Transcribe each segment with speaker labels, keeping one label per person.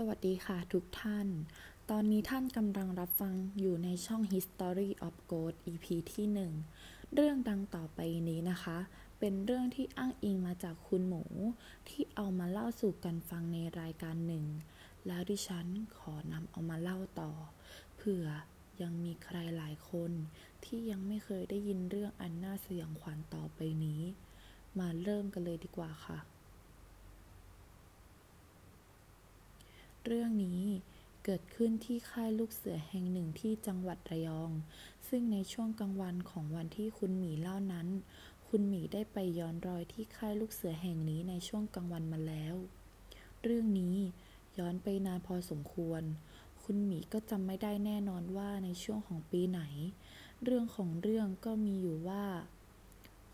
Speaker 1: สวัสดีค่ะทุกท่าน ตอนนี้ท่านกำลังรับฟังอยู่ในช่อง History of Ghost EP ที่ 1 เรื่องดังต่อไปนี้นะคะ เป็นเรื่องที่อ้างอิงมาจากคุณหมู ที่เอามาเล่าสู่กันฟังในรายการหนึ่ง แล้วดิฉันขอนำเอามาเล่าต่อ เผื่อยังมีใครหลายคนที่ยังไม่เคยได้ยินเรื่องอันน่าสยองขวัญต่อไปนี้ มาเริ่มกันเลยดีกว่าค่ะ เรื่องนี้เกิดขึ้นที่ค่ายลูกเสือแห่งหนึ่งที่จังหวัดระยอง ซึ่งในช่วงกลางวันของวันที่คุณหมีเล่านั้น คุณหมีได้ไปย้อนรอยที่ค่ายลูกเสือแห่งนี้ในช่วงกลางวันมาแล้ว เรื่องนี้ย้อนไปนานพอสมควร คุณหมีก็จำไม่ได้แน่นอนว่าในช่วงของปีไหน เรื่องของเรื่องก็มีอยู่ว่า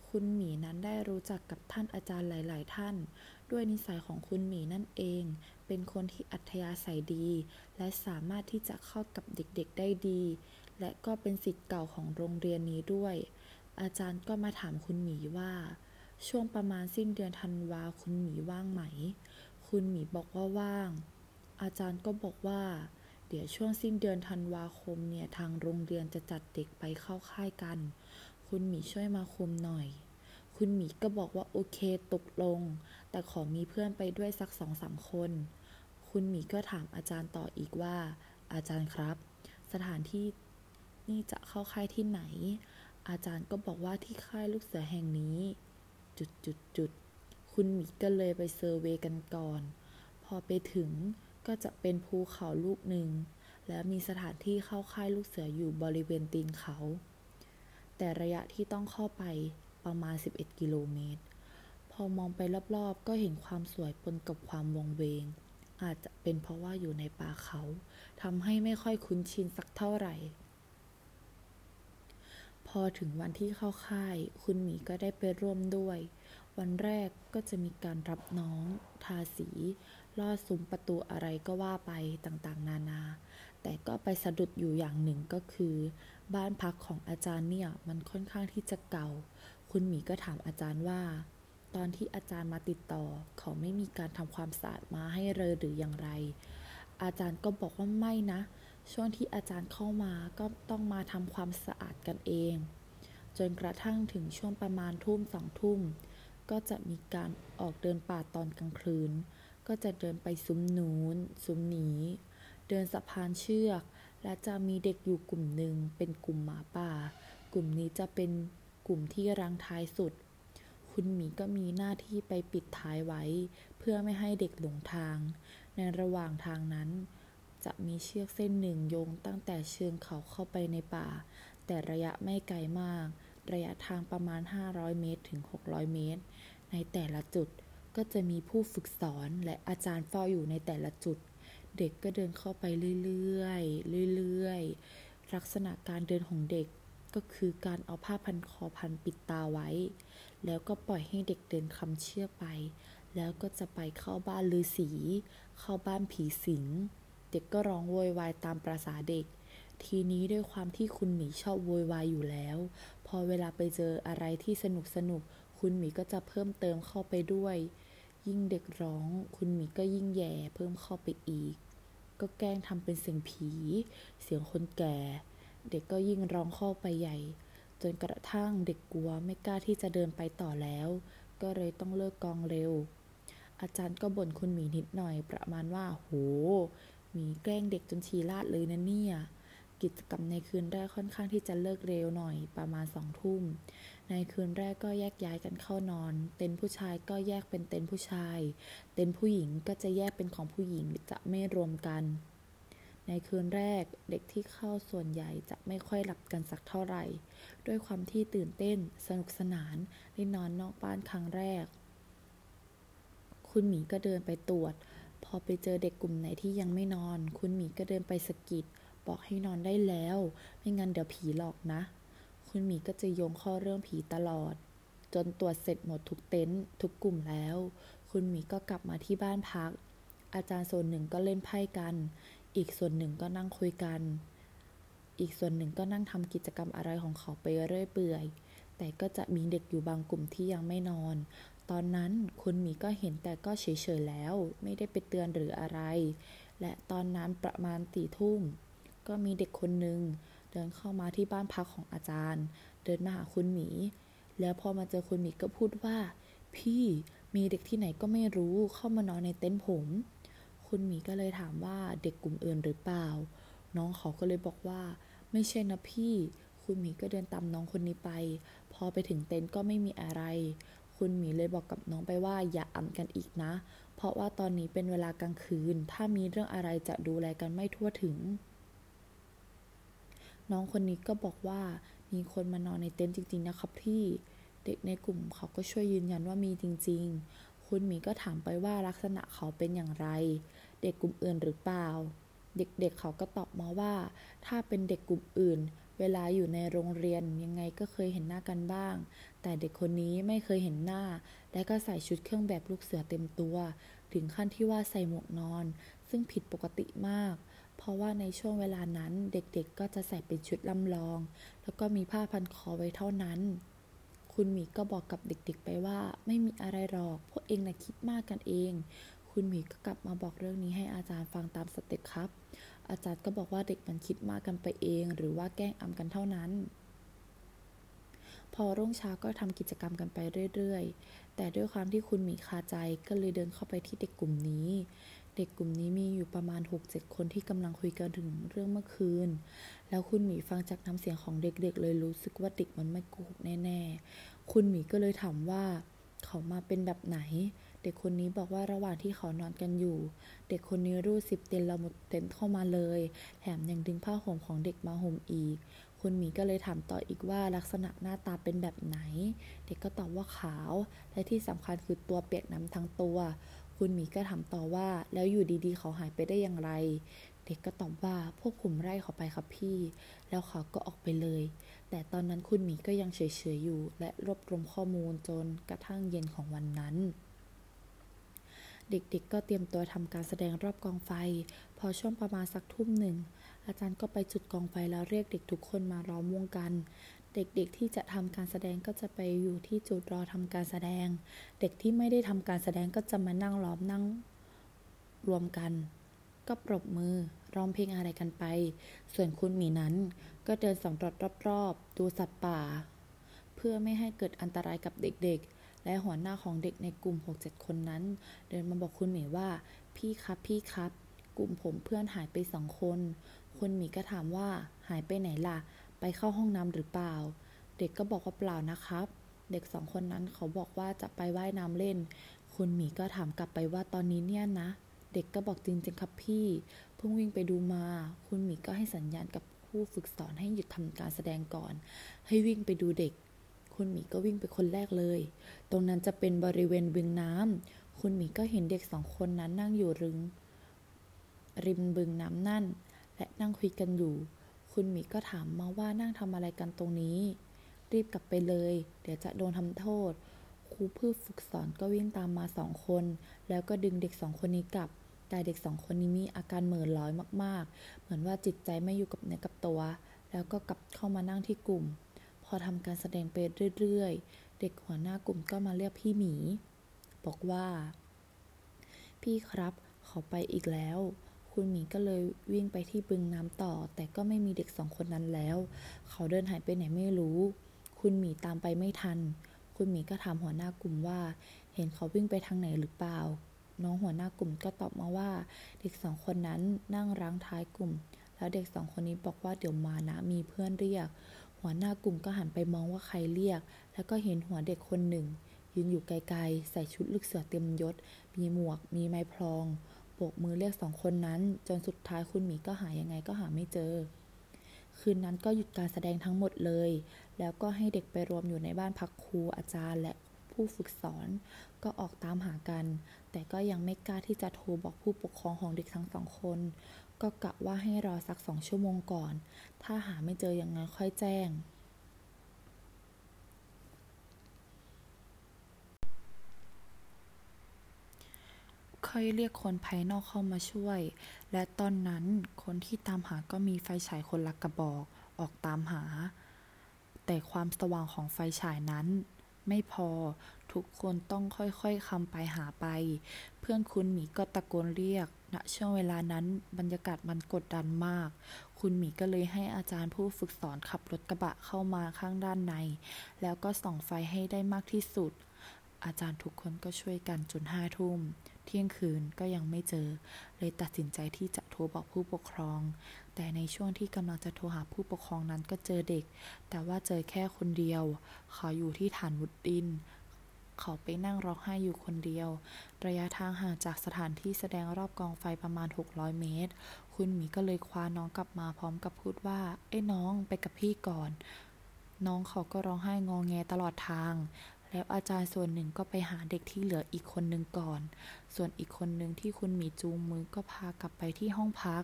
Speaker 1: คุณหมีนั้นได้รู้จักกับท่านอาจารย์หลาย ๆ ท่าน ด้วยนิสัยของคุณหมีนั่นเอง เป็นคนที่อัธยาศัยดี และสามารถที่จะเข้ากับเด็กๆได้ดี และก็เป็นศิษย์เก่าของโรงเรียนนี้ด้วย อาจารย์ก็มาถามคุณหมีว่า ช่วงประมาณสิ้นเดือนธันวาคุณหมีว่างไหม คุณหมีบอกว่าว่าง อาจารย์ก็บอกว่า เดี๋ยวช่วงสิ้นเดือนธันวาคมเนี่ยทางโรงเรียนจะจัดเด็กไปเข้าค่ายกัน คุณหมีช่วยมาคุมหน่อย คุณหมีก็บอกว่าโอเคตกลง แต่ขอมีเพื่อนไปด้วยสักสองสามคน คุณหมีก็ถามอาจารย์ต่ออีกว่า อาจารย์ครับ สถานที่นี่จะเข้าค่ายที่ไหน อาจารย์ก็บอกว่าที่ค่ายลูกเสือแห่งนี้ จุดจุดจุดคุณหมีก็เลยไปเซอร์เวยกันก่อน พอไปถึงก็จะเป็นภูเขาลูกหนึ่ง แล้วมีสถานที่เข้าค่ายลูกเสืออยู่บริเวณตีนเขา แต่ระยะที่ต้องเข้าไป ประมาณ 11 กิโลเมตร พอมองไปรอบๆ ก็เห็นความสวยปนกับความวงเวง อาจจะเป็นเพราะว่าอยู่ในป่าเขาทำให้ไม่ค่อยคุ้นชินสักเท่าไหร่ พอถึงวันที่เข้าค่าย คุณหมีก็ได้ไปร่วมด้วย วันแรกก็จะมีการรับน้อง ทาสี ลอดซุ้มประตูอะไรก็ว่าไปต่างๆ นานา แต่ก็ไปสะดุดอยู่อย่างหนึ่งก็คือ บ้านพักของอาจารย์เนี่ยมันค่อนข้างที่จะเก่า คุณหมีก็ถามอาจารย์ว่า ตอนที่อาจารย์มาติดต่อ เขาไม่มีการทำความสะอาดมาให้เลยหรืออย่างไร อาจารย์ก็บอกว่าไม่นะ ช่วงที่อาจารย์เข้ามาก็ต้องมาทำความสะอาดกันเอง จนกระทั่งถึงช่วงประมาณทุ่มสองทุ่ม ก็จะมีการออกเดินป่าตอนกลางคืน ก็จะเดินไปซุ้มนูนซุ้มนี้เดินสะพานเชือก และจะมีเด็กอยู่กลุ่มหนึ่งเป็นกลุ่มหมาป่า กลุ่มนี้จะเป็น กลุ่มที่รังท้ายสุด คุณหมีก็มีหน้าที่ไปปิดท้ายไว้ เพื่อไม่ให้เด็กหลงทาง ในระหว่างทางนั้น จะมีเชือกเส้นหนึ่งโยงตั้งแต่เชิงเขาเข้าไปในป่า แต่ระยะไม่ไกลมาก ระยะทางประมาณ 500 เมตรถึง 600 เมตร ในแต่ละจุดก็จะมีผู้ฝึกสอนและอาจารย์เฝ้าอยู่ในแต่ละจุด เด็กก็เดินเข้าไปเรื่อยๆ เรื่อยๆ ลักษณะการเดินของเด็ก ก็คือการเอาผ้าพันคอพันปิดตาไว้ แล้วก็ปล่อยให้เด็กเดินคำเชือกไป แล้วก็จะไปเข้าบ้านฤาษี เข้าบ้านผีสิง เด็กก็ร้องโวยวายตามประษาเด็ก ทีนี้ด้วยความที่คุณหมีชอบโวยวายอยู่แล้ว พอเวลาไปเจออะไรที่สนุกสนุก คุณหมีก็จะเพิ่มเติมเข้าไปด้วย ยิ่งเด็กร้อง คุณหมีก็ยิ่งแย่เพิ่มเข้าไปอีก ก็แกล้งทำเป็นเสียงผี เสียงคนแก่ เด็กก็ยิ่งร้องเข้าไปใหญ่ จนกระทั่งเด็กกลัวไม่กล้าที่จะเดินไปต่อแล้ว ก็เลยต้องเลิกกองเร็ว อาจารย์ก็บ่นคุณหมีนิดหน่อยประมาณว่า โห มีแกล้งเด็กจนชีลาดเลยนะเนี่ย กิจกรรมในคืนแรกค่อนข้างที่จะเลิกเร็วหน่อยประมาณสองทุ่ม ในคืนแรกก็แยกย้ายกันเข้านอน เต็นผู้ชายก็แยกเป็นเต็นผู้ชาย เต็นผู้หญิงก็จะแยกเป็นของผู้หญิงจะไม่รวมกัน ในคืนแรกเด็กที่เข้าส่วนใหญ่จะไม่ค่อยหลับกันสักเท่าไหร่ ด้วยความที่ตื่นเต้น สนุกสนานได้นอนนอกบ้านครั้งแรก คุณหมีก็เดินไปตรวจ พอไปเจอเด็กกลุ่มไหนที่ยังไม่นอน คุณหมีก็เดินไปสะกิดบอกให้นอนได้แล้ว ไม่งั้นเดี๋ยวผีหลอกนะ คุณหมีก็จะโยงข้อเรื่องผีตลอด จนตรวจเสร็จหมดทุกเต็นท์ทุกกลุ่มแล้ว คุณหมีก็กลับมาที่บ้านพัก อาจารย์ส่วนหนึ่งก็เล่นไพ่กัน อีกส่วนหนึ่งก็นั่งคุยกัน อีกส่วนหนึ่งก็นั่งทำกิจกรรมอะไรของเขาไปเรื่อยเปื่อย แต่ก็จะมีเด็กอยู่บางกลุ่มที่ยังไม่นอน ตอนนั้นคุณหมีก็เห็นแต่ก็เฉยๆแล้ว ไม่ได้ไปเตือนหรืออะไรแและตอนนั้นประมาณตีทุ่ม ก็มีเด็กคนหนึ่งเดินเข้ามาที่บ้านพักของอาจารย์ เดินมาหาคุณหมี แล้วพอมาเจอคุณหมีก็พูดว่า พี่มีเด็กที่ไหนก็ไม่รู้เข้ามานอนในเต็นท์ผม คุณหมีก็เลยถามว่าเด็กกลุ่มอื่นหรือเปล่า น้องเขาก็เลยบอกว่า ไม่ใช่นะพี่ คุณหมีก็เดินตามน้องคนนี้ไป พอไปถึงเต็นท์ก็ไม่มีอะไร คุณหมีเลยบอกกับน้องไปว่าอย่าอ่ำกันอีกนะ เพราะว่าตอนนี้เป็นเวลากลางคืน ถ้ามีเรื่องอะไรจะดูแลกันไม่ทั่วถึง น้องคนนี้ก็บอกว่ามีคนมานอนในเต็นท์จริง ๆ นะครับพี่ เด็กในกลุ่มเขาก็ช่วยยืนยันว่ามีจริง ๆ คุณหมีก็ถามไปว่าลักษณะเขาเป็นอย่างไร เด็กกลุ่มอื่นหรือเปล่า เด็กๆเเขาก็ตอบมาว่า ถ้าเป็นเด็กกลุ่มอื่น เวลาอยู่ในโรงเรียนยังไงก็เคยเห็นหน้ากันบ้าง แต่เด็กคนนี้ไม่เคยเห็นหน้า และก็ใส่ชุดเครื่องแบบลูกเสือเต็มตัว ถึงขั้นที่ว่าใส่หมวกนอน ซึ่งผิดปกติมาก เพราะว่าในช่วงเวลานั้นเด็กๆก็จะใส่เป็นชุดลำลอง แล้วก็มีผ้าพันคอไว้เท่านั้นคุณหมีก็บอกกับเด็กๆไปว่าไม่มีอะไรหรอก พวกเองนะคิดมากกันเอง คุณหมีก็กลับมาบอกเรื่องนี้ให้อาจารย์ฟังตามสเต็ปครับ อาจารย์ก็บอกว่าเด็กมันคิดมากกันไปเอง หรือว่าแกล้งอำกันเท่านั้น พอรุ่งเช้าก็ทำกิจกรรมกันไปเรื่อยๆ แต่ด้วยความที่คุณหมีคาใจก็เลยเดินเข้าไปที่เด็กกลุ่มนี้ เด็กกลุ่มนี้มีอยู่ประมาณ 6-7 คนที่กำลังคุยกันถึงเรื่องเมื่อคืน แล้วคุณหมีฟังจากน้ำเสียงของเด็กๆ เลยรู้สึกว่าเด็กมันไม่โกหกแน่ ๆ คุณหมีก็เลยถามว่าเขามาเป็นแบบไหน เด็กคนนี้บอกว่าระหว่างที่เขานอนกันอยู่ เด็กคนนี้รูดซิปเต็นละมุดเต็นท์เข้ามาเลย แถมยังดึงผ้าห่มของเด็กมาห่มอีก คุณหมีก็เลยถามต่ออีกว่าลักษณะหน้าตาเป็นแบบไหน เด็กก็ตอบว่าขาว และที่สำคัญคือตัวเปียกน้ำทั้งตัว คุณหมีก็ถามต่อว่าแล้วอยู่ดีๆ เขาหายไปได้อย่างไร เด็กก็ตอบว่าพวกผมไล่เขาไปครับพี่ แล้วเขาก็ออกไปเลยแต่ตอนนั้นคุณหมีก็ยังเฉยๆอยู่ และรวบรวมข้อมูลจนกระทั่งเย็นของวันนั้น เด็กๆ ก็เตรียมตัวทำการแสดงรอบกองไฟ พอช่วงประมาณสักทุ่มหนึ่ง อาจารย์ก็ไปจุดกองไฟแล้วเรียกเด็กทุกคนมาล้อมวงกัน เด็กๆ ที่จะทำการแสดงก็จะไปอยู่ที่จุดรอทำการแสดง เด็กที่ไม่ได้ทำการแสดงก็จะมานั่งล้อมนั่งรวมกัน ก็ปรบมือร้องเพลงอะไรกันไป ส่วนคุณหมีนั้น ก็เดินสำรวจรอบๆ ดูสัตว์ป่า เพื่อไม่ให้เกิดอันตรายกับเด็กๆ และหัวหน้าของเด็กในกลุ่ม 6-7 คนนั้น เดินมาบอกคุณหมีว่า พี่ครับพี่ครับ กลุ่มผมเพื่อนหายไปสองคน คุณหมีก็ถามว่าหายไปไหนล่ะ ไปเข้าห้องน้ำหรือเปล่า เด็กก็บอกว่าเปล่านะครับ เด็กสองคนนั้นเขาบอกว่าจะไปว่ายน้ำเล่น คุณหมีก็ถามกลับไปว่าตอนนี้เนี่ยนะ เด็กก็บอกจริงๆครับพี่ เพิ่งวิ่งไปดูมา คุณหมีก็ให้สัญญาณกับผู้ฝึกสอนให้หยุดทำการแสดงก่อน ให้วิ่งไปดูเด็ก คุณหมีก็วิ่งไปคนแรกเลย ตรงนั้นจะเป็นบริเวณบึงน้ำคุณหมีก็เห็นเด็กสองคนนั้นนั่งอยู่รึงริมบึงน้ำนั่น และนั่งคุยกันอยู่ คุณหมีก็ถามมาว่านั่งทำอะไรกันตรงนี้ รีบกลับไปเลย เดี๋ยวจะโดนทำโทษครูผู้ฝึกสอนก็วิ่งตามมาสองคน แล้วก็ดึงเด็กสองคนนี้กลับ แต่เด็กสองคนนี้มีอาการเหม่อลอยมาก ๆ เหมือนว่าจิตใจไม่อยู่กับเนื้อกับตัว แล้วก็กลับเข้ามานั่งที่กลุ่ม อทำการแสดงไปเรื่อยๆ เด็กหัวหน้ากลุ่มก็มาเรียกพี่หมี บอกว่า พี่ครับขาไปอีกแล้ว คุณหมีก็เลยวิ่งไปที่บึงน้ำต่อ แต่ก็ไม่มีเด็กสองคนนั้นแล้ว เขาเดินหายไปไหนไม่รู้ คุณหมีตามไปไม่ทัน คุณหมีก็ถามหัวหน้ากลุ่มว่า เห็นเขาวิ่งไปทางไหนหรือเปล่า น้องหัวหน้ากลุ่มก็ตอบมาว่า เด็กสองคนนั้นนั่งรังท้ายกลุ่ม แล้วเด็กสองคนนี้บอกว่าเดี๋ยวมานะมีเพื่อนเรียก หัวหน้ากลุ่มก็หันไปมองว่าใครเรียก แล้วก็เห็นหัวเด็กคนหนึ่ง ยืนอยู่ไกลๆ ใส่ชุดลูกเสือเต็มยศ มีหมวก มีไม้พลอง โบกมือเรียกสองคนนั้น จนสุดท้ายคุณหมีก็หายังไงก็หาไม่เจอ คืนนั้นก็หยุดการแสดงทั้งหมดเลย แล้วก็ให้เด็กไปรวมอยู่ในบ้านพักครูอาจารย์และผู้ฝึกสอน ก็ออกตามหากัน แต่ก็ยังไม่กล้าที่จะโทรบอกผู้ปกครองของเด็กทั้งสองคน ก็กะว่าให้รอสักสองชั่วโมงก่อน ถ้าหาไม่เจออย่างนั้นค่อยแจ้ง ค่อยเรียกคนภายนอกเข้ามาช่วย และตอนนั้นคนที่ตามหาก็มีไฟฉายคนละกระบอกออกตามหา แต่ความสว่างของไฟฉายนั้น ไม่พอ ทุกคนต้องค่อยๆคำไปหาไป เพื่อนคุณหมีก็ตะโกนเรียกในณช่วงเวลานั้นบรรยากาศมันกดดันมาก คุณหมีก็เลยให้อาจารย์ผู้ฝึกสอนขับรถกระบะเข้ามาข้างด้านใน แล้วก็ส่องไฟให้ได้มากที่สุด อาจารย์ทุกคนก็ช่วยกันจนห้าทุ่ม เที่ยงคืนก็ยังไม่เจอ เลยตัดสินใจที่จะโทรบอกผู้ปกครอง แต่ในช่วงที่กำลังจะโทรหาผู้ปกครองนั้นก็เจอเด็ก แต่ว่าเจอแค่คนเดียว เขาอยู่ที่ฐานมุดดิน เขาไปนั่งร้องไห้อยู่คนเดียว ระยะทางห่างจากสถานที่แสดงรอบกองไฟประมาณ 600 เมตร คุณหมีก็เลยคว้าน้องกลับมาพร้อมกับพูดว่าเอ้น้องไปกับพี่ก่อน น้องเขาก็ร้องไห้งอแงตลอดทาง แล้วอาจารย์ส่วนหนึ่งก็ไปหาเด็กที่เหลืออีกคนหนึ่งก่อน ส่วนอีกคนหนึ่งที่คุณหมีจูงมือก็พากลับไปที่ห้องพัก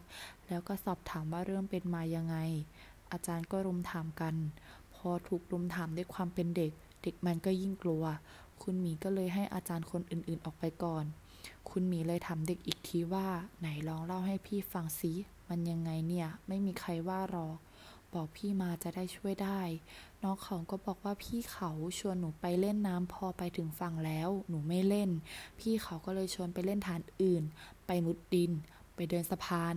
Speaker 1: แล้วก็สอบถามว่าเรื่องเป็นมายังไง อาจารย์ก็รุมถามกัน พอถูกรุมถามด้วยความเป็นเด็ก เด็กมันก็ยิ่งกลัว คุณหมีก็เลยให้อาจารย์คนอื่นๆออกไปก่อน คุณหมีเลยถามเด็กอีกทีว่า ไหนลองเล่าให้พี่ฟังสิมันยังไงเนี่ย ไม่มีใครว่าหรอก บอกพี่มาจะได้ช่วยได้ น้องเขาก็บอกว่าพี่เขาชวนหนูไปเล่นน้ำพอไปถึงฝั่งแล้ว หนูไม่เล่น พี่เขาก็เลยชวนไปเล่นฐานอื่น ไปมุดดิน ไปเดินสะพาน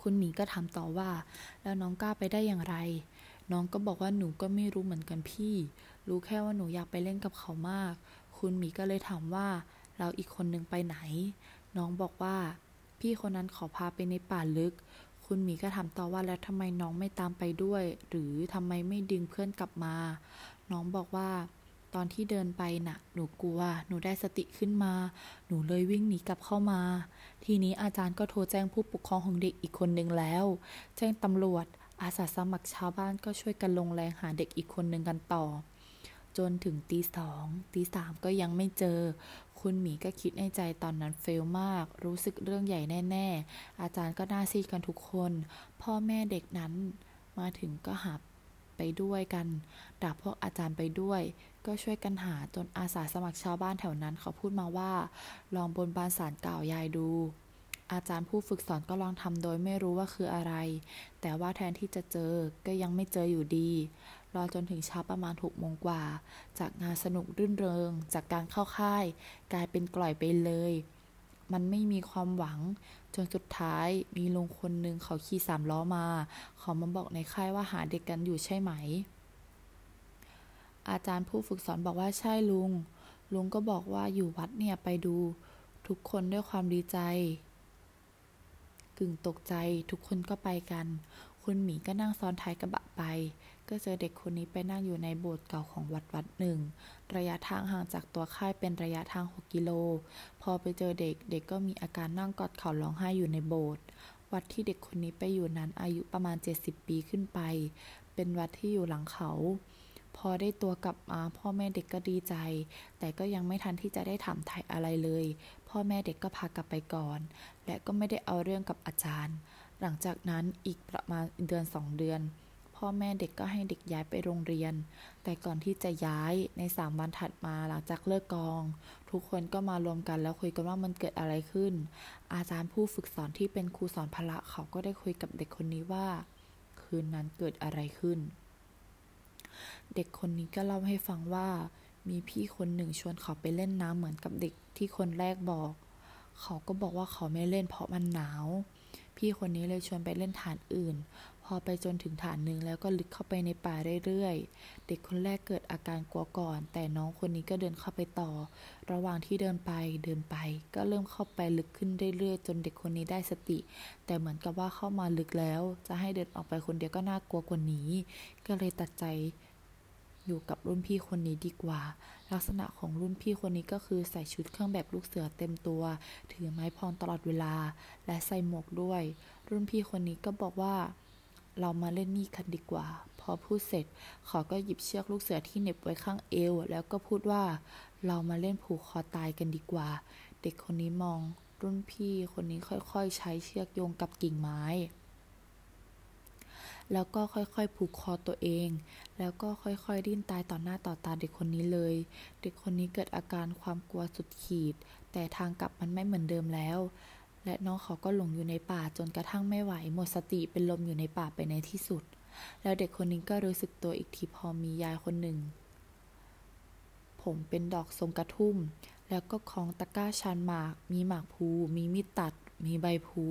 Speaker 1: คุณหมีก็ถามต่อว่า แล้วน้องกล้าไปได้อย่างไร น้องก็บอกว่าหนูก็ไม่รู้เหมือนกันพี่ รู้แค่ว่าหนูอยากไปเล่นกับเขามาก คุณหมีก็เลยถามว่า เราอีกคนนึงไปไหน น้องบอกว่า พี่คนนั้นขอพาไปในป่าลึก คุณหมีก็ถามต่อว่าแล้วทำไมน้องไม่ตามไปด้วย หรือทำไมไม่ดึงเพื่อนกลับมา น้องบอกว่า ตอนที่เดินไปน่ะ หนูกลัว หนูได้สติขึ้นมา หนูเลยวิ่งหนีกลับเข้ามา ทีนี้อาจารย์ก็โทรแจ้งผู้ปกครองของเด็กอีกคนนึงแล้ว แจ้งตำรวจ อาสาสมัครชาวบ้านก็ช่วยกันลงแรงหาเด็กอีกคนนึงกันต่อจนถึงตีสองตีสามก็ยังไม่เจอ คุณหมีก็คิดในใจตอนนั้นเฟลมาก รู้สึกเรื่องใหญ่แน่ ๆ อาจารย์ก็น่าซีดกันทุกคน พ่อแม่เด็กนั้นมาถึงก็หาไปด้วยกันดักพวกอาจารย์ไปด้วย ก็ช่วยกันหาจนอาสาสมัครชาวบ้านแถวนั้นเขาพูดมาว่า ลองบนบานสารกล่าวยายดู อาจารย์ผู้ฝึกสอนก็ลองทำโดยไม่รู้ว่าคืออะไร แต่ว่าแทนที่จะเจอก็ยังไม่เจออยู่ดี รอจนถึงเช้าประมาณหกโมงกว่า จากงานสนุกรื่นเริง จากการเข้าค่าย กลายเป็นกล่อยไปเลย มันไม่มีความหวัง จนสุดท้ายมีลุงคนหนึ่งเขาขี่สามล้อมา เขามาบอกในค่ายว่าหาเด็กกันอยู่ใช่ไหม อาจารย์ผู้ฝึกสอนบอกว่าใช่ลุง ลุงก็บอกว่าอยู่วัดเนี่ยไปดู ทุกคนด้วยความดีใจกึ่งตกใจทุกคนก็ไปกัน คุณหมีก็นั่งซ้อนท้ายกระบะไป ก็เจอเด็กคนนี้ไปนั่งอยู่ในโบสถ์เก่าของวัดวัดหนึ่ง ระยะทางห่างจากตัวค่ายเป็นระยะทาง 6 กิโล พอไปเจอเด็กเด็กก็มีอาการนั่งกอดเข่าร้องไห้อยู่ในโบสถ์วัดที่เด็กคนนี้ไปอยู่นั้นอายุประมาณ 70 ปีขึ้นไป เป็นวัดที่อยู่หลังเขา พอได้ตัวกลับมาพ่อแม่เด็กก็ดีใจ แต่ก็ยังไม่ทันที่จะได้ถามไถ่อะไรเลย พ่อแม่เด็กก็พากลับไปก่อน และก็ไม่ได้เอาเรื่องกับอาจารย์ หลังจากนั้นอีกประมาณเดือนสองเดือน พ่อแม่เด็กก็ให้เด็กย้ายไปโรงเรียน แต่ก่อนที่จะย้ายในสามวันถัดมาหลังจากเลิกกอง ทุกคนก็มารวมกันแล้วคุยกันว่ามันเกิดอะไรขึ้น อาจารย์ผู้ฝึกสอนที่เป็นครูสอนพละเขาก็ได้คุยกับเด็กคนนี้ว่า คืนนั้นเกิดอะไรขึ้น เด็กคนนี้ก็เล่าให้ฟังว่า มีพี่คนหนึ่งชวนเขาไปเล่นน้ำเหมือนกับเด็กที่คนแรกบอก เขาก็บอกว่าเขาไม่เล่นเพราะมันหนาวพี่คนนี้เลยชวนไปเล่นฐานอื่น อไปจนถึงฐานหนึ่งแล้วก็ลึกเข้าไปในป่าเรื่อยๆ เด็กคนแรกเกิดอาการกลัวก่อน แต่น้องคนนี้ก็เดินเข้าไปต่อ ระหว่างที่เดินไปเดินไป ก็เริ่มเข้าไปลึกขึ้นเรื่อยๆ จนเด็กคนนี้ได้สติ แต่เหมือนกับว่าเข้ามาลึกแล้ว จะให้เดินออกไปคนเดียวก็น่ากลัวกว่านี้ ก็เลยตัดใจอยู่กับรุ่นพี่คนนี้ดีกว่า ลักษณะของรุ่นพี่คนนี้ก็คือใส่ชุดเครื่องแบบลูกเสือเต็มตัว ถือไม้พองตลอดเวลา และใส่หมวกด้วย รุ่นพี่คนนี้ก็บอกว่า เรามาเล่นนี่กันดีกว่า พอพูดเสร็จเขาก็หยิบเชือกลูกเสือที่เหน็บไว้ข้างเอว แล้วก็พูดว่า เรามาเล่นผูกคอตายกันดีกว่า เด็กคนนี้มอง รุ่นพี่คนนี้ค่อยๆ ใช้เชือกโยงกับกิ่งไม้ แล้วก็ค่อยๆ ผูกคอตัวเอง แล้วก็ค่อยๆดิ้นตายต่อหน้าต่อตาเด็กคนนี้เลย เด็กคนนี้เกิดอาการความกลัวสุดขีด แต่ทางกลับมันไม่เหมือนเดิมแล้ว และน้องเขาก็หลงอยู่ในป่าจนกระทั่งไม่ไหว หมดสติเป็นลมอยู่ในป่าไปในที่สุด แล้วเด็กคนนี้ก็รู้สึกตัวอีกทีพอมียายคนหนึ่ง ผมเป็นดอกทรงกระทุ่ม แล้วก็คล้องตะกร้าชานหมาก มีหมากภู มีมีดตัด มีใบภู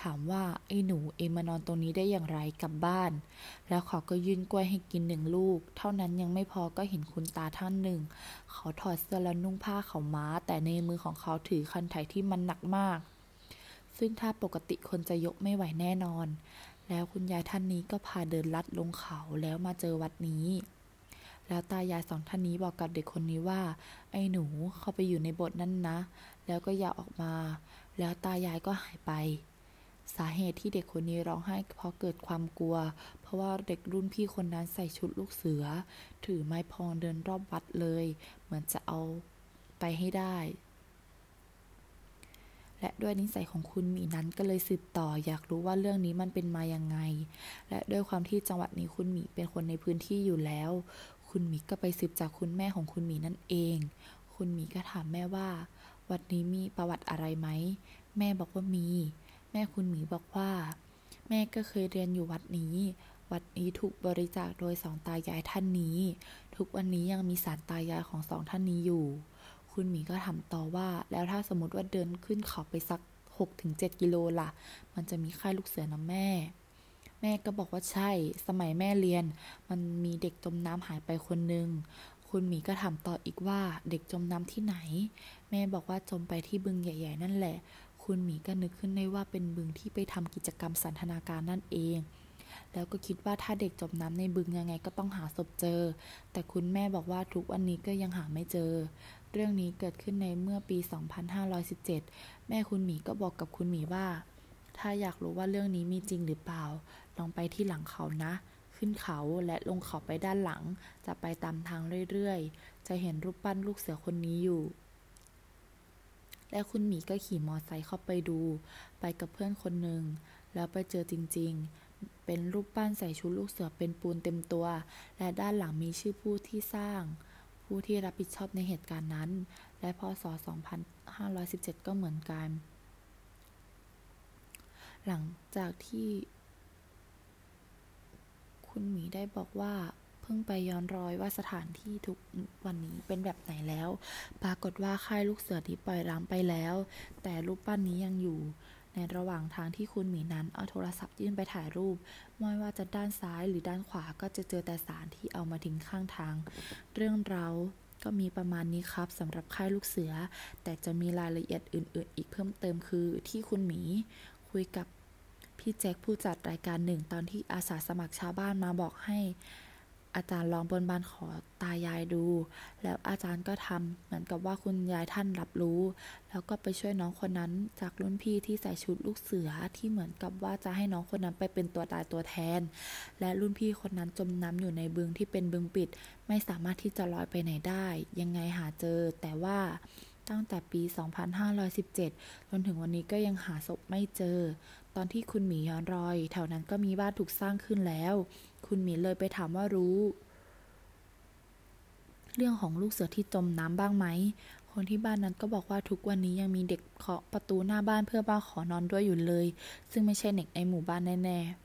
Speaker 1: ถามว่าไอ้หนูเองมานอนตรงนี้ได้อย่างไรกลับบ้าน แล้วเขาก็ยื่นกล้วยให้กินหนึ่งลูก เท่านั้นยังไม่พอก็เห็นคุณตาท่านหนึ่ง เขาถอดเสื้อแล้วนุ่งผ้าเขาม้า แต่ในมือของเขาถือคันไถที่มันหนักมาก ซึ่งถ้าปกติคนจะยกไม่ไหวแน่นอน แล้วคุณยายท่านนี้ก็พาเดินลัดลงเขาแล้วมาเจอวัดนี้ แล้วตายายสองท่านนี้บอกกับเด็กคนนี้ว่า ไอ้หนูเข้าไปอยู่ในบทนั้นนะ แล้วก็อย่าออกมา แล้วตายายก็หายไป สาเหตุที่เด็กคนนี้ร้องไห้เพราะเกิดความกลัว เพราะว่าเด็กรุ่นพี่คนนั้นใส่ชุดลูกเสือ ถือไม้พองเดินรอบวัดเลย เหมือนจะเอาไปให้ได้ และด้วยนิสัยของคุณมีนั้นก็เลยสืบต่อ อยากรู้ว่าเรื่องนี้มันเป็นมายังไง และด้วยความที่จังหวัดนี้คุณหมีเป็นคนในพื้นที่อยู่แล้ว คุณหมีก็ไปสืบจากคุณแม่ของคุณหมีนั่นเอง คุณหมีก็ถามแม่ว่า วัดนี้มีประวัติอะไรไหม แม่บอกว่ามี แม่คุณหมีบอกว่า แม่ก็เคยเรียนอยู่วัดนี้วัดนี้ถูกบริจาคโดยสองตายายท่านนี้ ทุกวันนี้ยังมีสารตายายของสองท่านนี้อยู่ คุณหมีก็ถามต่อว่า แล้วถ้าสมมติว่าเดินขึ้นเขาไปสัก6-7กิโลล่ะ มันจะมีค่ายลูกเสือนะแม่ แม่ก็บอกว่าใช่ สมัยแม่เรียน มันมีเด็กจมน้ำหายไปคนหนึ่งคุณหมีก็ถามต่ออีกว่าเด็กจมน้ำที่ไหน แม่บอกว่าจมไปที่บึงใหญ่ ๆ นั่นแหละ คุณหมีก็นึกขึ้นได้ว่าเป็นบึงที่ไปทำกิจกรรมสันทนาการนั่นเองแล้วก็คิดว่าถ้าเด็กจมน้ำในบึงยังไงก็ต้องหาศพเจอ แต่คุณแม่บอกว่าทุกวันนี้ก็ยังหาไม่เจอ เรื่องนี้เกิดขึ้นในเมื่อปี 2517 แม่คุณหมีก็บอกกับคุณหมีว่า ถ้าอยากรู้ว่าเรื่องนี้มีจริงหรือเปล่า ลองไปที่หลังเขานะ ขึ้นเขาและลงเขาไปด้านหลัง จะไปตามทางเรื่อยๆ จะเห็นรูปปั้นลูกเสือคนนี้อยู่ และคุณหมีก็ขี่มอไซค์เข้าไปดู ไปกับเพื่อนคนหนึ่ง แล้วไปเจอจริง ๆ เป็นรูปปั้นใส่ชุดลูกเสือเป็นปูนเต็มตัว และด้านหลังมีชื่อผู้ที่สร้าง ผู้ที่รับผิดชอบในเหตุการณ์นั้น และพศ 2517 ก็เหมือนกัน หลังจากที่ คุณหมีได้บอกว่าเพิ่งไปย้อนรอยว่าสถานที่ทุกวันนี้เป็นแบบไหนแล้ว ปรากฏว่าค่ายลูกเสือที่ปล่อยร้างไปแล้ว แต่รูปปั้นนี้ยังอยู่ ในระหว่างทางที่คุณหมีนั้นเอาโทรศัพท์ยื่นไปถ่ายรูป ไม่ว่าจะด้านซ้ายหรือด้านขวาก็จะเจอแต่สารที่เอามาทิ้งข้างทาง เรื่องเราก็มีประมาณนี้ครับสำหรับค่ายลูกเสือ แต่จะมีรายละเอียดอื่น ๆ อีกเพิ่มเติมคือที่คุณหมี คุยกับพี่แจ็คผู้จัดรายการหนึ่งตอนที่อาสาสมัครชาวบ้านมาบอกให้ อาจารย์ลองบนบานขอตายายดู แล้วอาจารย์ก็ทำเหมือนกับว่าคุณยายท่านรับรู้ แล้วก็ไปช่วยน้องคนนั้นจากรุ่นพี่ที่ใส่ชุดลูกเสือที่เหมือนกับว่าจะให้น้องคนนั้นไปเป็นตัวตายตัวแทน และรุ่นพี่คนนั้นจมน้ำอยู่ในบึงที่เป็นบึงปิด ไม่สามารถที่จะลอยไปไหนได้ ยังไงหาเจอ แต่ว่าตั้งแต่ปี 2517 จนถึงวันนี้ก็ยังหาศพไม่เจอ ตอนที่คุณหมีย้อนรอย แถวนั้นก็มีบ้านถูกสร้างขึ้นแล้ว คุณหมีเลยไปถามว่ารู้ เรื่องของลูกเสือที่จมน้ำบ้างไหม คนที่บ้านนั้นก็บอกว่าทุกวันนี้ยังมีเด็กเคาะประตูหน้าบ้านเพื่อบ้าขอนอนด้วยอยู่เลย ซึ่งไม่ใช่เด็กในหมู่บ้านแน่ๆ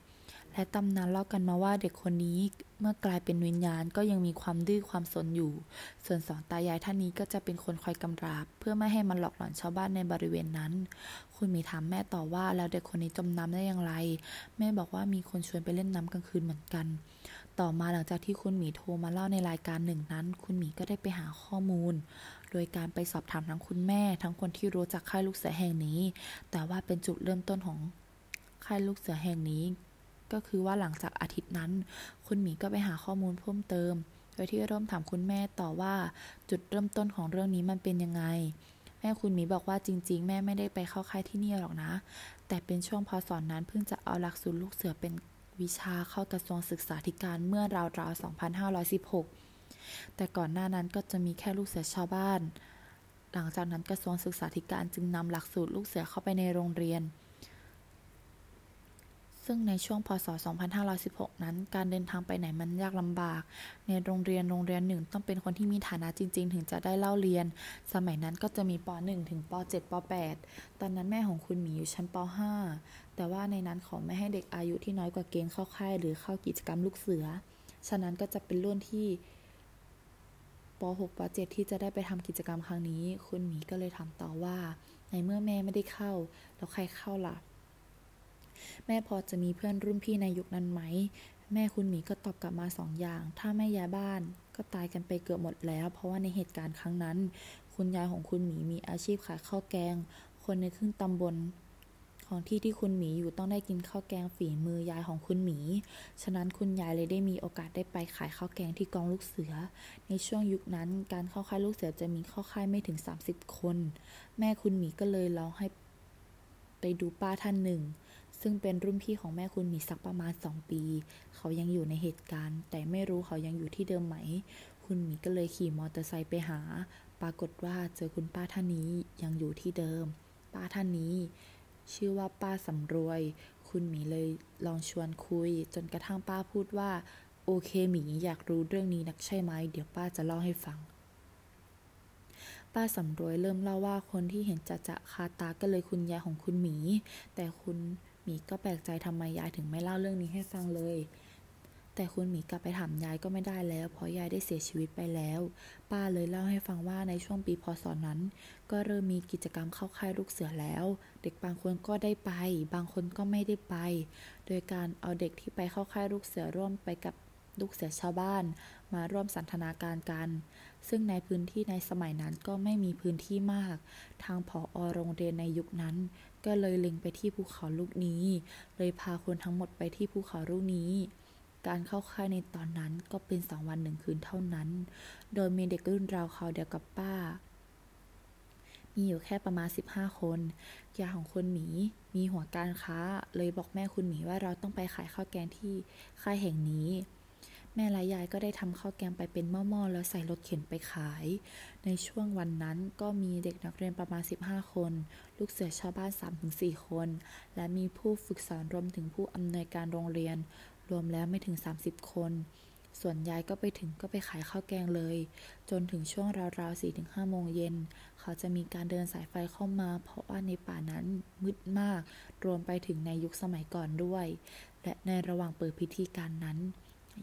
Speaker 1: และตำนานเล่ากันมาว่าเด็กคนนี้เมื่อกลายเป็นวิญญาณก็ยังมีความดื้อความสนอยู่ ส่วนสองตายายท่านนี้ก็จะเป็นคนคอยกำราบ เพื่อไม่ให้มันหลอกหลอนชาวบ้านในบริเวณนั้น คุณมีถามแม่ต่อว่าแล้วเด็กคนนี้จมน้ำได้อย่างไร แม่บอกว่ามีคนชวนไปเล่นน้ำกลางคืนเหมือนกัน ต่อมาหลังจากที่คุณหมีโทรมาเล่าในรายการหนึ่งนั้น คุณหมีก็ได้ไปหาข้อมูล โดยการไปสอบถามทั้งคุณแม่ ทั้งคนที่รู้จักค่ายลูกเสือแห่งนี้ แต่ว่าเป็นจุดเริ่มต้นของค่ายลูกเสือแห่งนี้ ก็คือว่าหลังจากอาทิตย์นั้น คุณหมีก็ไปหาข้อมูลเพิ่มเติม โดยที่เริ่มถามคุณแม่ต่อว่าจุดเริ่มต้นของเรื่องนี้มันเป็นยังไง แม่คุณหมีบอกว่าจริง ๆ แม่ไม่ได้ไปเข้าค่ายที่นี่หรอกนะ แต่เป็นช่วงพอสอนนั้นเพิ่งจะเอาหลักสูตรลูกเสือเป็นวิชาเข้ากระทรวงศึกษาธิการเมื่อราวๆ2516 แต่ก่อนหน้านั้นก็จะมีแค่ลูกเสือชาวบ้าน หลังจากนั้นกระทรวงศึกษาธิการจึงนำหลักสูตรลูกเสือเข้าไปในโรงเรียน ซึ่งในช่วงพศ 2516 นั้น การเดินทางไปไหนมันยากลำบาก ในโรงเรียนโรงเรียนหนึ่งต้องเป็นคนที่มีฐานะจริง ๆ ถึงจะได้เล่าเรียน สมัยนั้นก็จะมีป .1 ถึงป .7 ป .8 ตอนนั้นแม่ของคุณหมีอยู่ชั้นป .5 แต่ว่าในนั้นขอไม่ให้เด็กอายุที่น้อยกว่าเกณฑ์เข้าค่าย หรือเข้ากิจกรรมลูกเสือ ฉะนั้นก็จะเป็นรุ่นที่ป .6 ป .7 ที่จะได้ไปทำกิจกรรมครั้งนี้ คุณหมีก็เลยถามต่อว่า ในเมื่อแม่ไม่ได้เข้า แล้วใครเข้าล่ะ แม่พอจะมีเพื่อนรุ่นพี่ในยุคนั้นไหม แม่คุณหมีก็ตอบกลับมาสองอย่าง ถ้าแม่ย้ายบ้านก็ตายกันไปเกือบหมดแล้ว เพราะว่าในเหตุการณ์ครั้งนั้น คุณยายของคุณหมีมีอาชีพขายข้าวแกง คนในครึ่งตำบลของที่ที่คุณหมีอยู่ต้องได้กินข้าวแกงฝีมือยายของคุณหมี ฉะนั้นคุณยายเลยได้มีโอกาสได้ไปขายข้าวแกงที่กองลูกเสือ ในช่วงยุคนั้นการเข้าค่ายลูกเสือจะมีเข้าค่ายไม่ถึง 30 คน แม่คุณหมีก็เลยร้องให้ไปดูป้าท่านหนึ่ง ซึ่งเป็นรุ่นพี่ของแม่คุณหมีสักประมาณสองปี เขายังอยู่ในเหตุการณ์ แต่ไม่รู้เขายังอยู่ที่เดิมไหม คุณหมีก็เลยขี่มอเตอร์ไซค์ไปหา ปรากฏว่าเจอคุณป้าท่านนี้ยังอยู่ที่เดิม ป้าท่านนี้ ชื่อว่าป้าสำรวย คุณหมีเลยลองชวนคุย จนกระทั่งป้าพูดว่า โอเคหมีอยากรู้เรื่องนี้นักใช่ไหม เดี๋ยวป้าจะเล่าให้ฟังป้าสำรวยเริ่มเล่าว่าคนที่เห็นจะจะคาตาก็เลยคุณยายของคุณหมี แต่คุณ มีก็แปลกใจทำไมยายถึงไม่เล่าเรื่องนี้ให้ฟังเลย แต่คุณหมีกลับไปถามยายก็ไม่ได้แล้ว เพราะยายได้เสียชีวิตไปแล้ว ป้าเลยเล่าให้ฟังว่าในช่วงปีพศนั้น ก็เริ่มมีกิจกรรมเข้าค่ายลูกเสือแล้ว เด็กบางคนก็ได้ไป บางคนก็ไม่ได้ไป โดยการเอาเด็กที่ไปเข้าค่ายลูกเสือร่วมไปกับลูกเสือชาวบ้าน มาร่วมสันทนาการกัน ซึ่งในพื้นที่ในสมัยนั้นก็ไม่มีพื้นที่มาก ทางผออโรงเรียนในยุคนั้น ก็เลยเล็งไปที่ภูเขาลูกนี้ เลยพาคนทั้งหมดไปที่ภูเขาลูกนี้ การเข้าค่ายในตอนนั้นก็เป็นสองวันหนึ่งคืนเท่านั้น โดยมีเด็กรุ่นราวเขาเดียวกับป้า มีอยู่แค่ประมาณ 15 คนยาของคุณหมีมีหัวการค้า เลยบอกแม่คุณหมีว่าเราต้องไปขายข้าวแกงที่ค่ายแห่งนี้ ม่และยายก็ได้ทำข้าวแกงไปเป็นหม้อๆแล้วใส่รถเข็นไปขาย ในช่วงวันนั้นก็มีเด็กนักเรียนประมาณ 15 คน ลูกเสือชาวบ้าน 3-4 คน และมีผู้ฝึกสอนรวมถึงผู้อำนวยการโรงเรียน รวมแล้วไม่ถึง 30 คน ส่วนยายก็ไปถึงก็ไปขายข้าวแกงเลย จนถึงช่วงราวๆ4-5โมงเย็น เขาจะมีการเดินสายไฟเข้ามา เพราะว่าในป่านั้นมืดมาก รวมไปถึงในยุคสมัยก่อนด้วย และในระหว่างเปิดพิธีการนั้น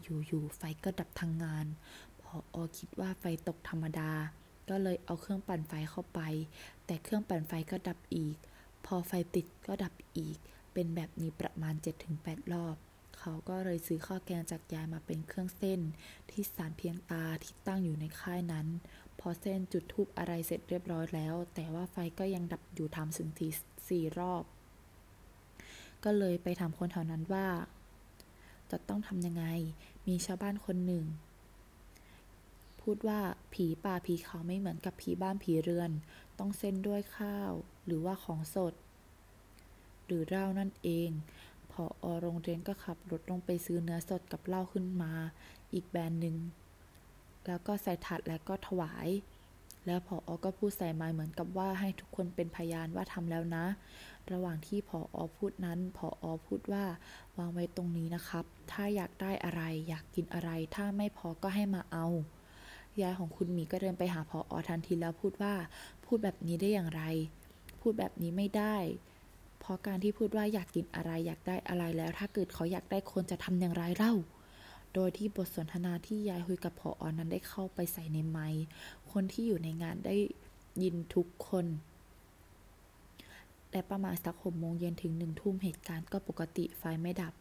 Speaker 1: อยู่ๆไฟก็ดับทางงาน พออคิดว่าไฟตกธรรมดา ก็เลยเอาเครื่องปั่นไฟเข้าไป แต่เครื่องปั่นไฟก็ดับอีก พอไฟติดก็ดับอีก เป็นแบบนี้ประมาณ 7-8 รอบ เขาก็เลยซื้อข้าวแกงจากยายมาเป็นเครื่องเส้น ที่สารเพียงตาที่ตั้งอยู่ในค่ายนั้น พอเส้นจุดทูบอะไรเสร็จเรียบร้อยแล้ว แต่ว่าไฟก็ยังดับอยู่ทำถึงทีสี่รอบก็เลยไปถามคนแถวนั้นว่า จะต้องทำยังไง มีชาวบ้านคนหนึ่ง พูดว่าผีป่าผีเขาไม่เหมือนกับผีบ้านผีเรือน ต้องเส้นด้วยข้าว หรือว่าของสด หรือเหล้านั่นเองผอโรงเรียนก็ขับรถลงไปซื้อเนื้อสดกับเหล้าขึ้นมา อีกแบรนด์หนึ่งแล้วก็ใส่ถาดและก็ถวาย แล้วผออก็พูดใส่ไม้เหมือนกับว่าให้ทุกคนเป็นพยานว่าทำแล้วนะ ระหว่างที่ผออพูดนั้นผออพูดว่าวางไว้ตรงนี้นะครับ ถ้าอยากได้อะไรอยากกินอะไร ถ้าไม่พอก็ให้มาเอา ยายของคุณหมีก็เดินไปหาผออทันทีแล้วพูดว่า พูดแบบนี้ได้อย่างไร พูดแบบนี้ไม่ได้ เพราะการที่พูดว่าอยากกินอะไรอยากได้อะไรแล้ว ถ้าเกิดเขาอยากได้คนจะทำอย่างไรเล่าโดยที่บทสนทนาที่ยายคุยกับพออนั้นได้เข้าไปใส่ในไม้คนที่อยู่ในงานได้ยินทุกคน และประมาณสักหกโมงเย็นถึงหนึ่งทุ่มเหตุการณ์ก็ปกติไฟไม่ดับ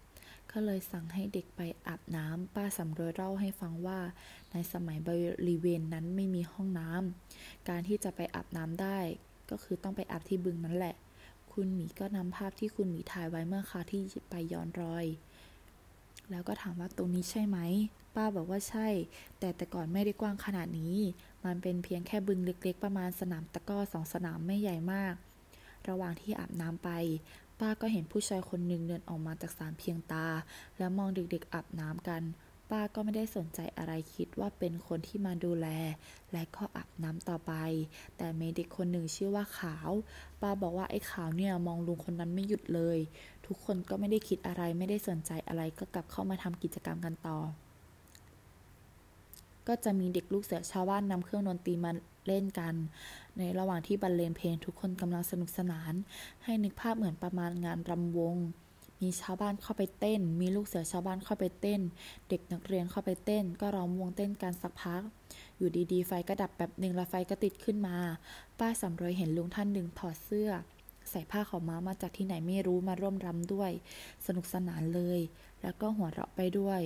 Speaker 1: ก็เลยสั่งให้เด็กไปอาบน้ำป้าสำรวยเล่าให้ฟังว่า ในสมัยบริเวณนั้นไม่มีห้องน้ำการที่จะไปอาบน้ำได้ ก็คือต้องไปอาบที่บึงนั่นแหละ คุณหมีก็นำภาพที่คุณหมีถ่ายไว้เมื่อคราวที่ไปย้อนรอย แล้วก็ถามว่าตรงนี้ใช่ไหม ป้าบอกว่าใช่ แต่แต่ก่อนไม่ได้กว้างขนาดนี้ มันเป็นเพียงแค่บึงเล็กๆ ประมาณสนามตะก้อสองสนามไม่ใหญ่มาก ระหว่างที่อาบน้ำไป ป้าก็เห็นผู้ชายคนหนึ่งเดินออกมาจากสารเพียงตา แล้วมองเด็กๆอาบน้ำกัน ป้าก็ไม่ได้สนใจอะไรคิดว่าเป็นคนที่มาดูแล และก็อาบน้ำต่อไป แต่เมเด็กคนหนึ่งชื่อว่าขาว ป้าบอกว่าไอ้ขาวเนี่ยมองลุงคนนั้นไม่หยุดเลย ทุกคนก็ไม่ได้คิดอะไรไม่ได้สนใจอะไรก็กลับเข้ามาทำกิจกรรมกันต่อก็จะมีเด็กลูกเสือชาวบ้านนำเครื่องดนตรีมา เล่นกัน ในระหว่างที่บรรเลงเพลงทุกคนกำลังสนุกสนาน ให้นึกภาพเหมือนประมาณงานรำวง มีชาวบ้านเข้าไปเต้น มีลูกเสือชาวบ้านเข้าไปเต้น เด็กนักเรียนเข้าไปเต้น ก็ร้องวงเต้นกันสักพัก อยู่ดีๆ ไฟก็ดับแบบหนึ่งแล้วไฟก็ติดขึ้นมา ป้าสำรวยเห็นลุงท่านหนึ่งถอดเสื้อใส่ผ้าขาวม้ามาจากที่ไหนไม่รู้มาร่วมรำด้วย สนุกสนานเลย แล้วก็หัวเราะไปด้วย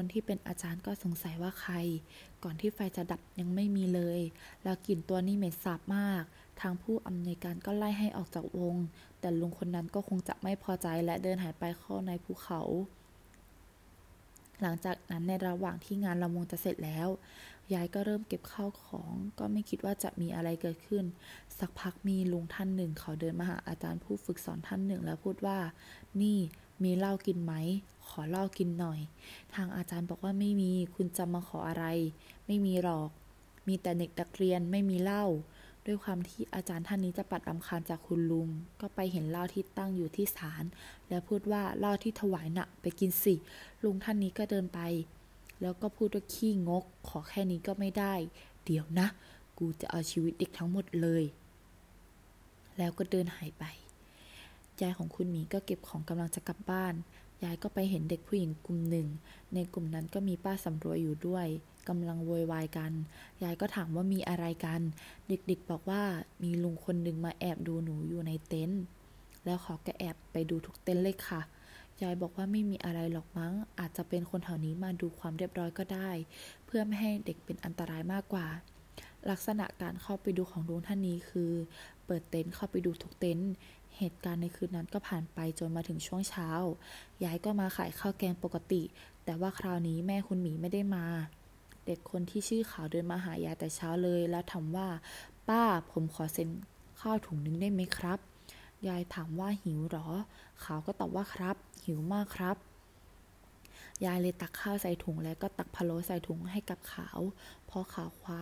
Speaker 1: คนที่เป็นอาจารย์ก็สงสัยว่าใคร ก่อนที่ไฟจะดับยังไม่มีเลย แล้วกลิ่นตัวนี้เหม็นสาบมาก ทางผู้อำนวยการก็ไล่ให้ออกจากวง แต่ลุงคนนั้นก็คงจะไม่พอใจและเดินหายไปเข้าในภูเขา หลังจากนั้นในระหว่างที่งานละมงจะเสร็จแล้ว ยายก็เริ่มเก็บข้าวของ ก็ไม่คิดว่าจะมีอะไรเกิดขึ้น สักพักมีลุงท่านหนึ่งเขาเดินมาหาอาจารย์ผู้ฝึกสอนท่านหนึ่งแล้วพูดว่า นี่มีเหล้ากินไหม ขอเล้ากินหน่อย ทางอาจารย์บอกว่าไม่มี คุณจะมาขออะไร ไม่มีหรอก มีแต่เด็กนักเรียนไม่มีเหล้า ด้วยความที่อาจารย์ท่านนี้จะปัดรำคาญจากคุณลุง ก็ไปเห็นเหล้าที่ตั้งอยู่ที่ศาล แล้วพูดว่าเหล้าที่ถวายน่ะ ไปกินสิ ลุงท่านนี้ก็เดินไป แล้วก็พูดว่าขี้งก ขอแค่นี้ก็ไม่ได้ เดี๋ยวนะ กูจะเอาชีวิตเด็กทั้งหมดเลย แล้วก็เดินหายไป ยายของคุณหมีก็เก็บของกำลังจะกลับบ้าน ยายก็ไปเห็นเด็กผู้หญิงกลุ่มหนึ่ง ในกลุ่มนั้นก็มีป้าสำรวยอยู่ด้วยกำลังโวยวายกัน ยายก็ถามว่ามีอะไรกัน เด็กๆบอกว่ามีลุงคนหนึ่งมาแอบดูหนูอยู่ในเต็นท์ แล้วเขาก็แอบไปดูทุกเต็นท์เลยค่ะ ยายบอกว่าไม่มีอะไรหรอกมั้ง อาจจะเป็นคนแถวนี้มาดูความเรียบร้อยก็ได้ เพื่อไม่ให้เด็กเป็นอันตรายมากกว่า ลักษณะการเข้าไปดูของลุงท่านนี้คือ เปิดเต็นท์เข้าไปดูทุกเต็นท์ เหตุการณ์ในคืนนั้นก็ผ่านไปจนมาถึงช่วงเช้า ยายก็มาขายข้าวแกงปกติ แต่ว่าคราวนี้แม่คุณหมีไม่ได้มา เด็กคนที่ชื่อขาวเดินมาหายายแต่เช้าเลย แล้วถามว่า ป้าผมขอเซ็นข้าวถุงนึงได้ไหมครับ ยายถามว่าหิวหรอ ขาวก็ตอบว่าครับ หิวมากครับยายเลยตักข้าวใส่ถุงแล้วก็ตักพะโล้ใส่ถุงให้กับขาว พอขาวคว้า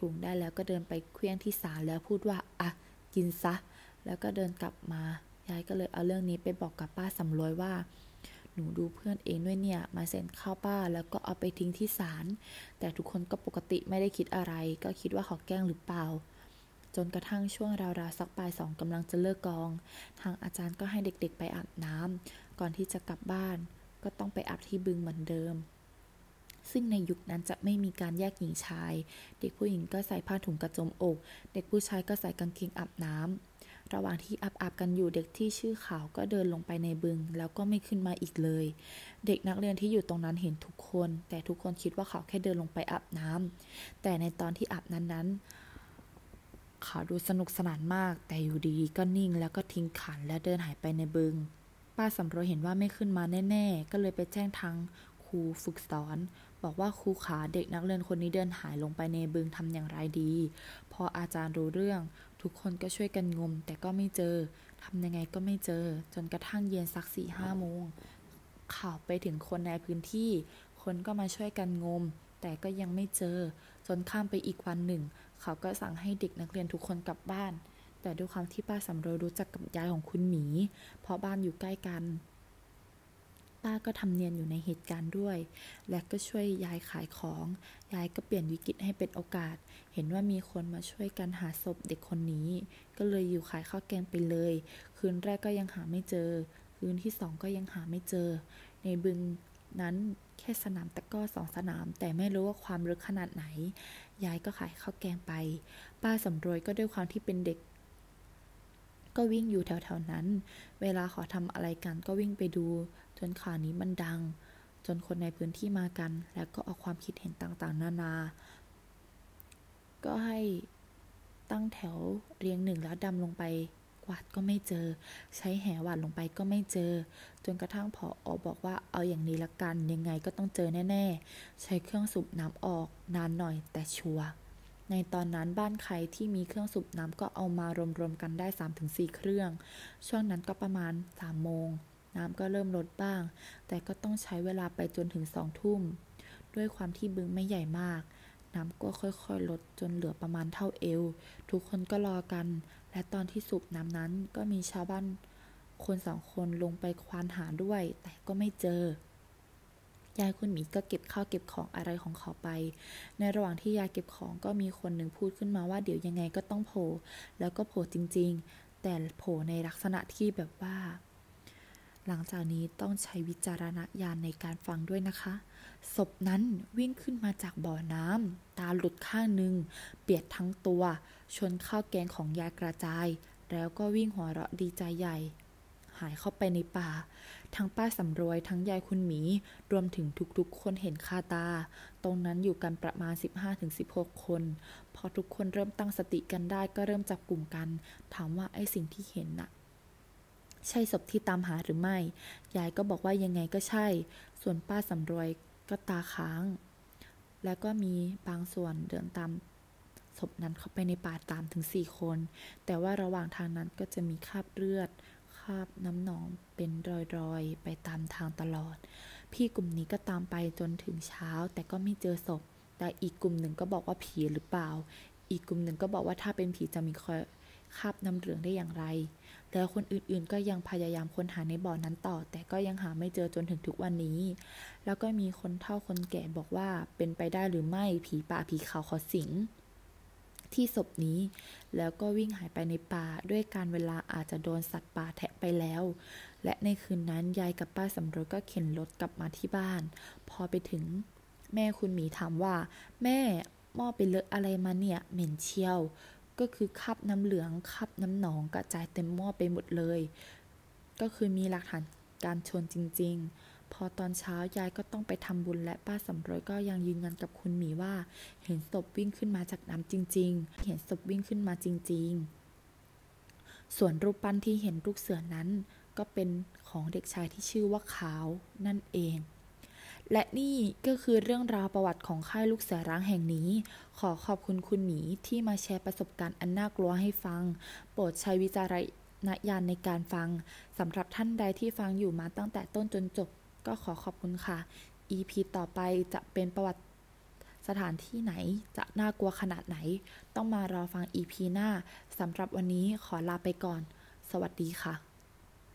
Speaker 1: ถุงได้แล้วก็เดินไปเคลี้ยงที่ศาลแล้วพูดว่า อะ กินซะ แล้วก็เดินกลับมายายก็เลยเอาเรื่องนี้ไปบอกกับป้าสำรวยว่า หนูดูเพื่อนเองด้วยเนี่ย มาเซ็นข้าวป้าแล้วก็เอาไปทิ้งที่ศาลแต่ทุกคนก็ปกติไม่ได้คิดอะไร ก็คิดว่าเขาแกล้งหรือเปล่า จนกระทั่งช่วงราวๆสักปลายสองกำลังจะเลิกกอง ทางอาจารย์ก็ให้เด็กๆไปอาบน้ำก่อนที่จะกลับบ้าน ก็ต้องไปอาบที่บึงเหมือนเดิมซึ่งในยุคนั้นจะไม่มีการแยกหญิงชาย เด็กผู้หญิงก็ใส่ผ้าถุงกระโจมอก เด็กผู้ชายก็ใส่กางเกงอาบน้ำ ระหว่างที่อาบอาบกันอยู่เด็กที่ชื่อขาวก็เดินลงไปในบึง แล้วก็ไม่ขึ้นมาอีกเลย เด็กนักเรียนที่อยู่ตรงนั้นเห็นทุกคน แต่ทุกคนคิดว่าเขาแค่เดินลงไปอาบน้ำแต่ในตอนที่อาบนั้นนั้น เขาดูสนุกสนานมาก แต่อยู่ดีก็นิ่งแล้วก็ทิ้งขันและเดินหายไปในบึง ป้าสำรวยเห็นว่าไม่ขึ้นมาแน่ ๆ ก็เลยไปแจ้งทางครูฝึกสอน บอกว่าครูขาเด็กนักเรียนคนนี้เดินหายลงไปในบึงทำอย่างไรดี พออาจารย์รู้เรื่อง ทุกคนก็ช่วยกันงม แต่ก็ไม่เจอทำยังไงก็ไม่เจอ จนกระทั่งเย็นสักสี่ห้าโมงข่าวไปถึงคนในพื้นที่ คนก็มาช่วยกันงม แต่ก็ยังไม่เจอ จนข้ามไปอีกวันหนึ่ง เขาก็สั่งให้เด็กนักเรียนทุกคนกลับบ้าน แต่ด้วยความที่ป้าสำรวยรู้จักกับยายของคุณหมี เพราะบ้านอยู่ใกล้กัน ป้าก็ทำเนียนอยู่ในเหตุการณ์ด้วย และก็ช่วยยายขายของ ยายก็เปลี่ยนวิกฤตให้เป็นโอกาส เห็นว่ามีคนมาช่วยกันหาศพเด็กคนนี้ ก็เลยอยู่ขายข้าวแกงไปเลย คืนแรกก็ยังหาไม่เจอ คืนที่สองก็ยังหาไม่เจอ ในบึงนั้นแค่สนามตะก้อสองสนาม แต่ไม่รู้ว่าความลึกขนาดไหน ยายก็ขายข้าวแกงไป ป้าสำรวยก็ด้วยความที่เป็นเด็ก ก็วิ่งอยู่แถวๆนั้น เวลาขอทำอะไรกันก็วิ่งไปดู จนข่าวนี้มันดัง จนคนในพื้นที่มากัน แล้วก็เอาความคิดเห็นต่างๆ นานา ก็ให้ตั้งแถวเรียงหนึ่งแล้วดำลงไปกวาดก็ไม่เจอ ใช้แหหวาดลงไปก็ไม่เจอ จนกระทั่งพออบอกว่าเอาอย่างนี้ละกันยังไงก็ต้องเจอแน่ ๆ ใช้เครื่องสูบน้ำออกนานหน่อยแต่ชัวร์ ในตอนนั้นบ้านใครที่มีเครื่องสูบน้ำก็เอามารวมๆกันได้ 3-4 เครื่อง ช่วงนั้นก็ประมาณ 3 โมง น้ำก็เริ่มลดบ้าง แต่ก็ต้องใช้เวลาไปจนถึงสองทุ่ม ด้วยความที่บึงไม่ใหญ่มาก น้ำก็ค่อยๆ ลดจนเหลือประมาณเท่าเอว ทุกคนก็รอกัน และตอนที่สูบน้ำนั้นก็มีชาวบ้านคนสองคนลงไปควานหาด้วย แต่ก็ไม่เจอ ยายคุณหมีก็เก็บข้าวเก็บของอะไรของเขาไป ในระหว่างที่ยายเก็บของก็มีคนหนึ่งพูดขึ้นมาว่าเดี๋ยวยังไงก็ต้องโผล่แล้วก็โผล่จริง ๆ แต่โผล่ในลักษณะที่แบบว่า หลังจากนี้ต้องใช้วิจารณญาณในการฟังด้วยนะคะศพนั้นวิ่งขึ้นมาจากบ่อน้ำตาหลุดข้างหนึ่งเปียกทั้งตัว ชนข้าวแกงของยายกระจาย แล้วก็วิ่งหัวเราะดีใจใหญ่ หายเข้าไปในป่า ทั้งป้าสำรวยทั้งยายคุณหมี รวมถึงทุกๆ คนเห็นคาตา ตรงนั้นอยู่กันประมาณ 15-16 คน พอทุกคนเริ่มตั้งสติกันได้ก็เริ่มจับกลุ่มกัน ถามว่าไอ้สิ่งที่เห็นน่ะ ใช่ศพที่ตามหาหรือไม่ ยายก็บอกว่ายังไงก็ใช่ ส่วนป้าสำรวยก็ตาค้าง แล้วก็มีบางส่วนเดินตามศพนั้นเข้าไปในป่าตามถึงสี่คน แต่ว่าระหว่างทางนั้นก็จะมีคราบเลือดาบน้ำหนองเป็นรอยๆ ไปตามทางตลอด พี่กลุ่มนี้ก็ตามไปจนถึงเช้า แต่ก็ไม่เจอศพ แต่อีกกลุ่มหนึ่งก็บอกว่าผีหรือเปล่า อีกกลุ่มหนึ่งก็บอกว่าถ้าเป็นผีจะมีคอยคาบน้ำเหลืองได้อย่างไร แล้วคนอื่นๆก็ยังพยายามค้นหาในบ่อนั้นต่อ แต่ก็ยังหาไม่เจอจนถึงทุกวันนี้ แล้วก็มีคนเฒ่าคนแก่บอกว่าเป็นไปได้หรือไม่ผีป่าผีเขาขาสิง ที่ศพนี้ แล้วก็วิ่งหายไปในป่าด้วยการเวลาอาจจะโดนสัตว์ป่าแทะไปแล้ว และในคืนนั้นยายกับป้าสำรวจก็เข็นรถกลับมาที่บ้าน พอไปถึง แม่คุณหมีถามว่า แม่หม้อไปเลอะอะไรมาเนี่ยเหม็นเชียว ก็คือคราบน้ำเหลืองคราบน้ำหนองกระจายเต็มหม้อไปหมดเลย ก็คือมีหลักฐานการชนจริง ๆ พอตอนเช้ายายก็ต้องไปทำบุญและป้าสำรวยก็ยังยืนยันกับคุณหมีว่า เห็นศพวิ่งขึ้นมาจากน้ำจริง ๆ เห็นศพวิ่งขึ้นมาจริง ๆ ส่วนรูปปั้นที่เห็นลูกเสือนั้น ก็เป็นของเด็กชายที่ชื่อว่าขาวนั่นเอง และนี่ก็คือเรื่องราวประวัติของค่ายลูกเสือร้างแห่งนี้ ขอขอบคุณคุณหมีที่มาแชร์ประสบการณ์อันน่ากลัวให้ฟัง โปรดใช้วิจารณญาณในการฟังสำหรับท่านใดที่ฟังอยู่มาตั้งแต่ต้นจนจบ ก็ขอขอบคุณค่ะ EP ต่อไปจะเป็นประวัติสถานที่ไหนจะน่ากลัวขนาดไหน ต้องมารอฟัง EP หน้าสำหรับวันนี้ขอลาไปก่อน สวัสดีค่ะ